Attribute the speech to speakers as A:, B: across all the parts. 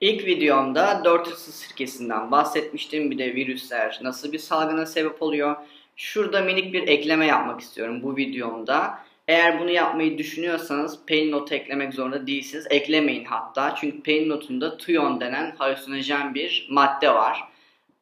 A: İlk videomda dört ısı sirkesinden bahsetmiştim. Bir de virüsler nasıl bir salgına sebep oluyor. Şurada minik bir ekleme yapmak istiyorum bu videomda. Eğer bunu yapmayı düşünüyorsanız Pain Note eklemek zorunda değilsiniz. Eklemeyin hatta. Çünkü Pain Note'unda Tuyon denen halüsinojen bir madde var.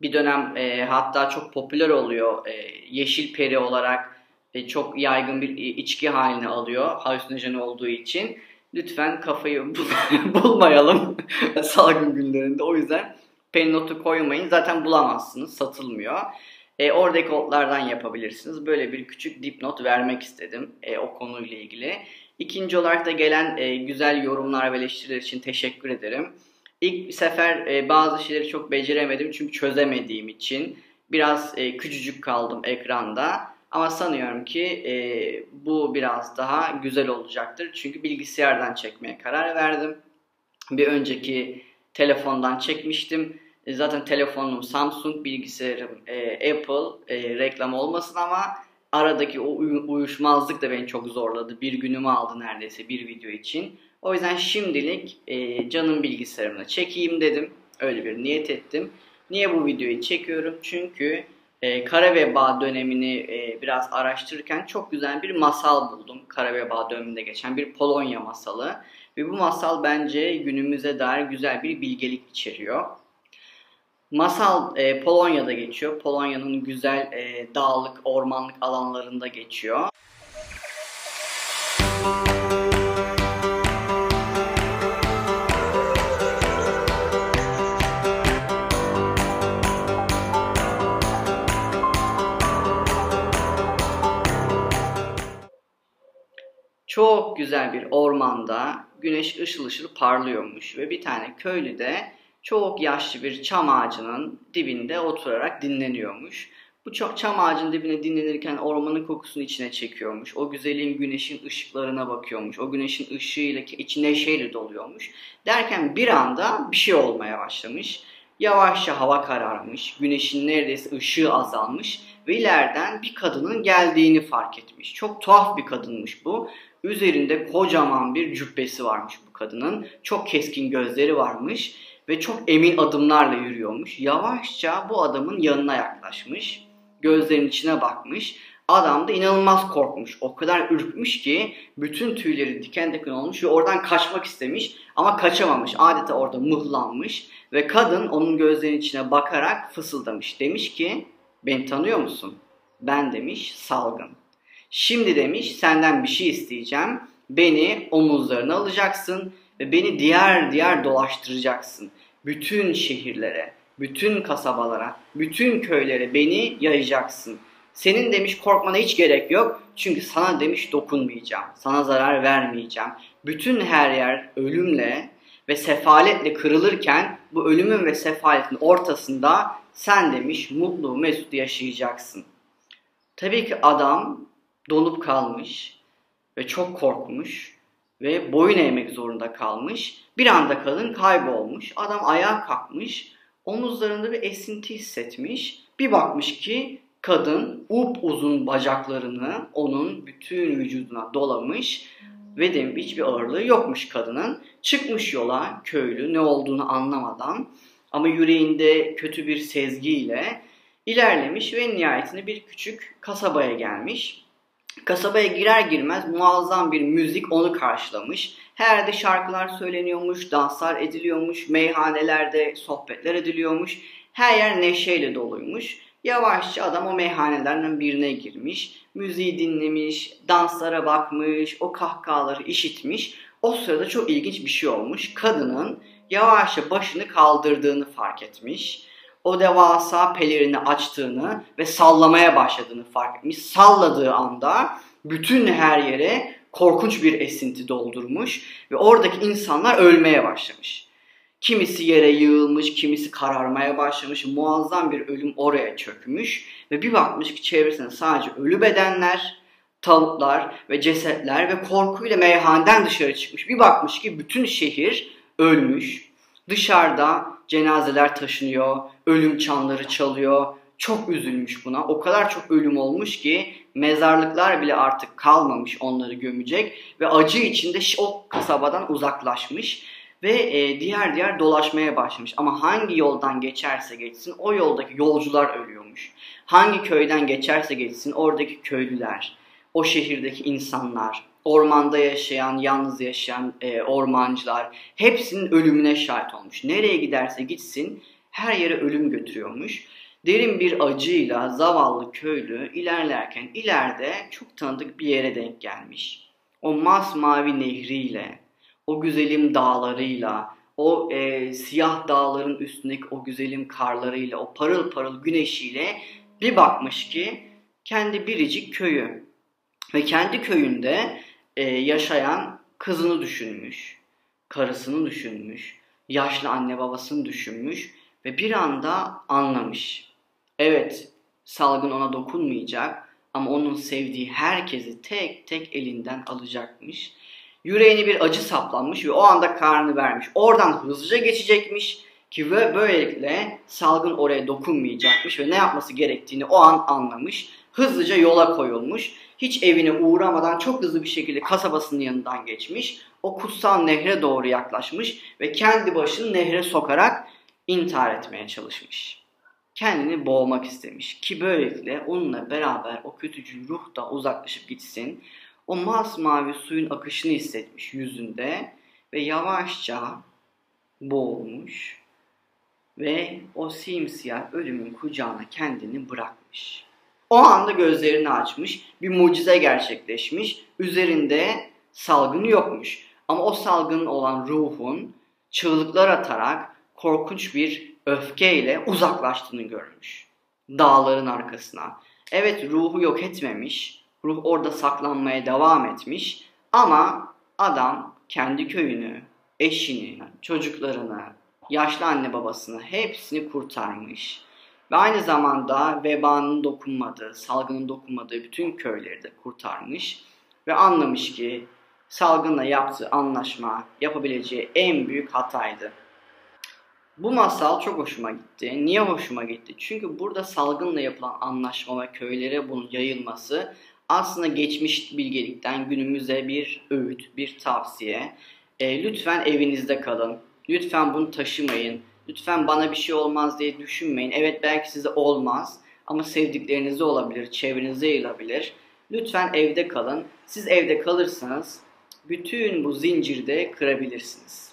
A: Bir dönem e, hatta çok popüler oluyor. E, yeşil peri olarak e, çok yaygın bir içki haline alıyor. Halüsinojen olduğu için lütfen kafayı bulmayalım salgın günlerinde. O yüzden pen notu koymayın. Zaten bulamazsınız. Satılmıyor. E, oradaki otlardan yapabilirsiniz. Böyle bir küçük dipnot vermek istedim e, o konuyla ilgili. İkinci olarak da gelen e, güzel yorumlar ve eleştiriler için teşekkür ederim. İlk sefer e, bazı şeyleri çok beceremedim çünkü çözemediğim için. Biraz e, küçücük kaldım ekranda. Ama sanıyorum ki e, bu biraz daha güzel olacaktır. Çünkü bilgisayardan çekmeye karar verdim. Bir önceki telefondan çekmiştim. E, zaten telefonum Samsung, bilgisayarım e, Apple. E, reklam olmasın ama aradaki o uyuşmazlık da beni çok zorladı. Bir günümü aldı neredeyse bir video için. O yüzden şimdilik e, canım bilgisayarımla çekeyim dedim. Öyle bir niyet ettim. Niye bu videoyu çekiyorum? Çünkü e, kara veba dönemini e, biraz araştırırken çok güzel bir masal buldum. Kara veba döneminde geçen bir Polonya masalı. Ve bu masal bence günümüze dair güzel bir bilgelik içeriyor. Masal e, Polonya'da geçiyor. Polonya'nın güzel e, dağlık, ormanlık alanlarında geçiyor. Çok güzel bir ormanda güneş ışıl ışıl parlıyormuş ve bir tane köylü de çok yaşlı bir çam ağacının dibinde oturarak dinleniyormuş. Bu çam ağacının dibine dinlenirken ormanın kokusunu içine çekiyormuş. O güzelliğin güneşin ışıklarına bakıyormuş. O güneşin ışığıyla içi neşeyle doluyormuş. Derken bir anda bir şey olmaya başlamış. Yavaşça hava kararmış. Güneşin neredeyse ışığı azalmış. Ve ileriden bir kadının geldiğini fark etmiş. Çok tuhaf bir kadınmış bu. Üzerinde kocaman bir cübbesi varmış bu kadının. Çok keskin gözleri varmış ve çok emin adımlarla yürüyormuş. Yavaşça bu adamın yanına yaklaşmış. Gözlerinin içine bakmış. Adam da inanılmaz korkmuş. O kadar ürkmüş ki bütün tüyleri diken diken olmuş ve oradan kaçmak istemiş ama kaçamamış. Adeta orada mıhlanmış ve kadın onun gözlerinin içine bakarak fısıldamış. Demiş ki beni tanıyor musun? Ben demiş salgın. Şimdi demiş senden bir şey isteyeceğim. Beni omuzlarına alacaksın ve beni diğer diğer dolaştıracaksın. Bütün şehirlere, bütün kasabalara, bütün köylere beni yayacaksın. Senin demiş korkmana hiç gerek yok. Çünkü sana demiş dokunmayacağım. Sana zarar vermeyeceğim. Bütün her yer ölümle ve sefaletle kırılırken bu ölümün ve sefaletin ortasında sen demiş mutlu mesut yaşayacaksın. Tabii ki adam donup kalmış ve çok korkmuş ve boyun eğmek zorunda kalmış. Bir anda kadın kaybolmuş. Adam ayağa kalkmış. Omuzlarında bir esinti hissetmiş. Bir bakmış ki kadın up uzun bacaklarını onun bütün vücuduna dolamış ve demiş hiçbir ağırlığı yokmuş kadının. Çıkmış yola köylü ne olduğunu anlamadan ama yüreğinde kötü bir sezgiyle ilerlemiş ve nihayetinde bir küçük kasabaya gelmiş. Kasabaya girer girmez muazzam bir müzik onu karşılamış. Her yerde şarkılar söyleniyormuş, danslar ediliyormuş, meyhanelerde sohbetler ediliyormuş. Her yer neşeyle doluymuş. Yavaşça adam o meyhanelerden birine girmiş. Müziği dinlemiş, danslara bakmış, o kahkahaları işitmiş. O sırada çok ilginç bir şey olmuş. Kadının yavaşça başını kaldırdığını fark etmiş o devasa pelerini açtığını ve sallamaya başladığını fark etmiş. Salladığı anda bütün her yere korkunç bir esinti doldurmuş ve oradaki insanlar ölmeye başlamış. Kimisi yere yığılmış, kimisi kararmaya başlamış. Muazzam bir ölüm oraya çökmüş ve bir bakmış ki çevresinde sadece ölü bedenler, tavuklar ve cesetler ve korkuyla meyhaneden dışarı çıkmış. Bir bakmış ki bütün şehir ölmüş. Dışarıda cenazeler taşınıyor, ölüm çanları çalıyor. Çok üzülmüş buna. O kadar çok ölüm olmuş ki mezarlıklar bile artık kalmamış onları gömecek ve acı içinde o kasabadan uzaklaşmış ve e, diğer diğer dolaşmaya başlamış. Ama hangi yoldan geçerse geçsin o yoldaki yolcular ölüyormuş. Hangi köyden geçerse geçsin oradaki köylüler, o şehirdeki insanlar, ormanda yaşayan, yalnız yaşayan e, ormancılar hepsinin ölümüne şahit olmuş. Nereye giderse gitsin her yere ölüm götürüyormuş. Derin bir acıyla zavallı köylü ilerlerken ileride çok tanıdık bir yere denk gelmiş. O masmavi nehriyle, o güzelim dağlarıyla, o e, siyah dağların üstündeki o güzelim karlarıyla, o parıl parıl güneşiyle bir bakmış ki kendi biricik köyü ve kendi köyünde e, yaşayan kızını düşünmüş, karısını düşünmüş, yaşlı anne babasını düşünmüş ve bir anda anlamış. Evet, salgın ona dokunmayacak ama onun sevdiği herkesi tek tek elinden alacakmış. Yüreğine bir acı saplanmış ve o anda karnını vermiş. Oradan hızlıca geçecekmiş ki ve böylelikle salgın oraya dokunmayacakmış ve ne yapması gerektiğini o an anlamış. Hızlıca yola koyulmuş. Hiç evine uğramadan çok hızlı bir şekilde kasabasının yanından geçmiş. O kutsal nehre doğru yaklaşmış ve kendi başını nehre sokarak intihar etmeye çalışmış. Kendini boğmak istemiş ki böylelikle onunla beraber o kötücül ruh da uzaklaşıp gitsin. O masmavi suyun akışını hissetmiş yüzünde ve yavaşça boğulmuş ve o simsiyah ölümün kucağına kendini bırakmış. O anda gözlerini açmış, bir mucize gerçekleşmiş. Üzerinde salgın yokmuş. Ama o salgın olan ruhun çığlıklar atarak korkunç bir öfkeyle uzaklaştığını görmüş. Dağların arkasına. Evet ruhu yok etmemiş. Ruh orada saklanmaya devam etmiş. Ama adam kendi köyünü, eşini, çocuklarını, yaşlı anne babasını hepsini kurtarmış. Ve aynı zamanda vebanın dokunmadığı, salgının dokunmadığı bütün köyleri de kurtarmış. Ve anlamış ki salgınla yaptığı anlaşma yapabileceği en büyük hataydı. Bu masal çok hoşuma gitti. Niye hoşuma gitti? Çünkü burada salgınla yapılan anlaşma ve köylere bunun yayılması aslında geçmiş bilgelikten günümüze bir öğüt, bir tavsiye. E, lütfen evinizde kalın. Lütfen bunu taşımayın. Lütfen bana bir şey olmaz diye düşünmeyin. Evet belki size olmaz ama sevdiklerinizde olabilir, çevrenizde yayılabilir. Lütfen evde kalın. Siz evde kalırsanız bütün bu zincirde kırabilirsiniz.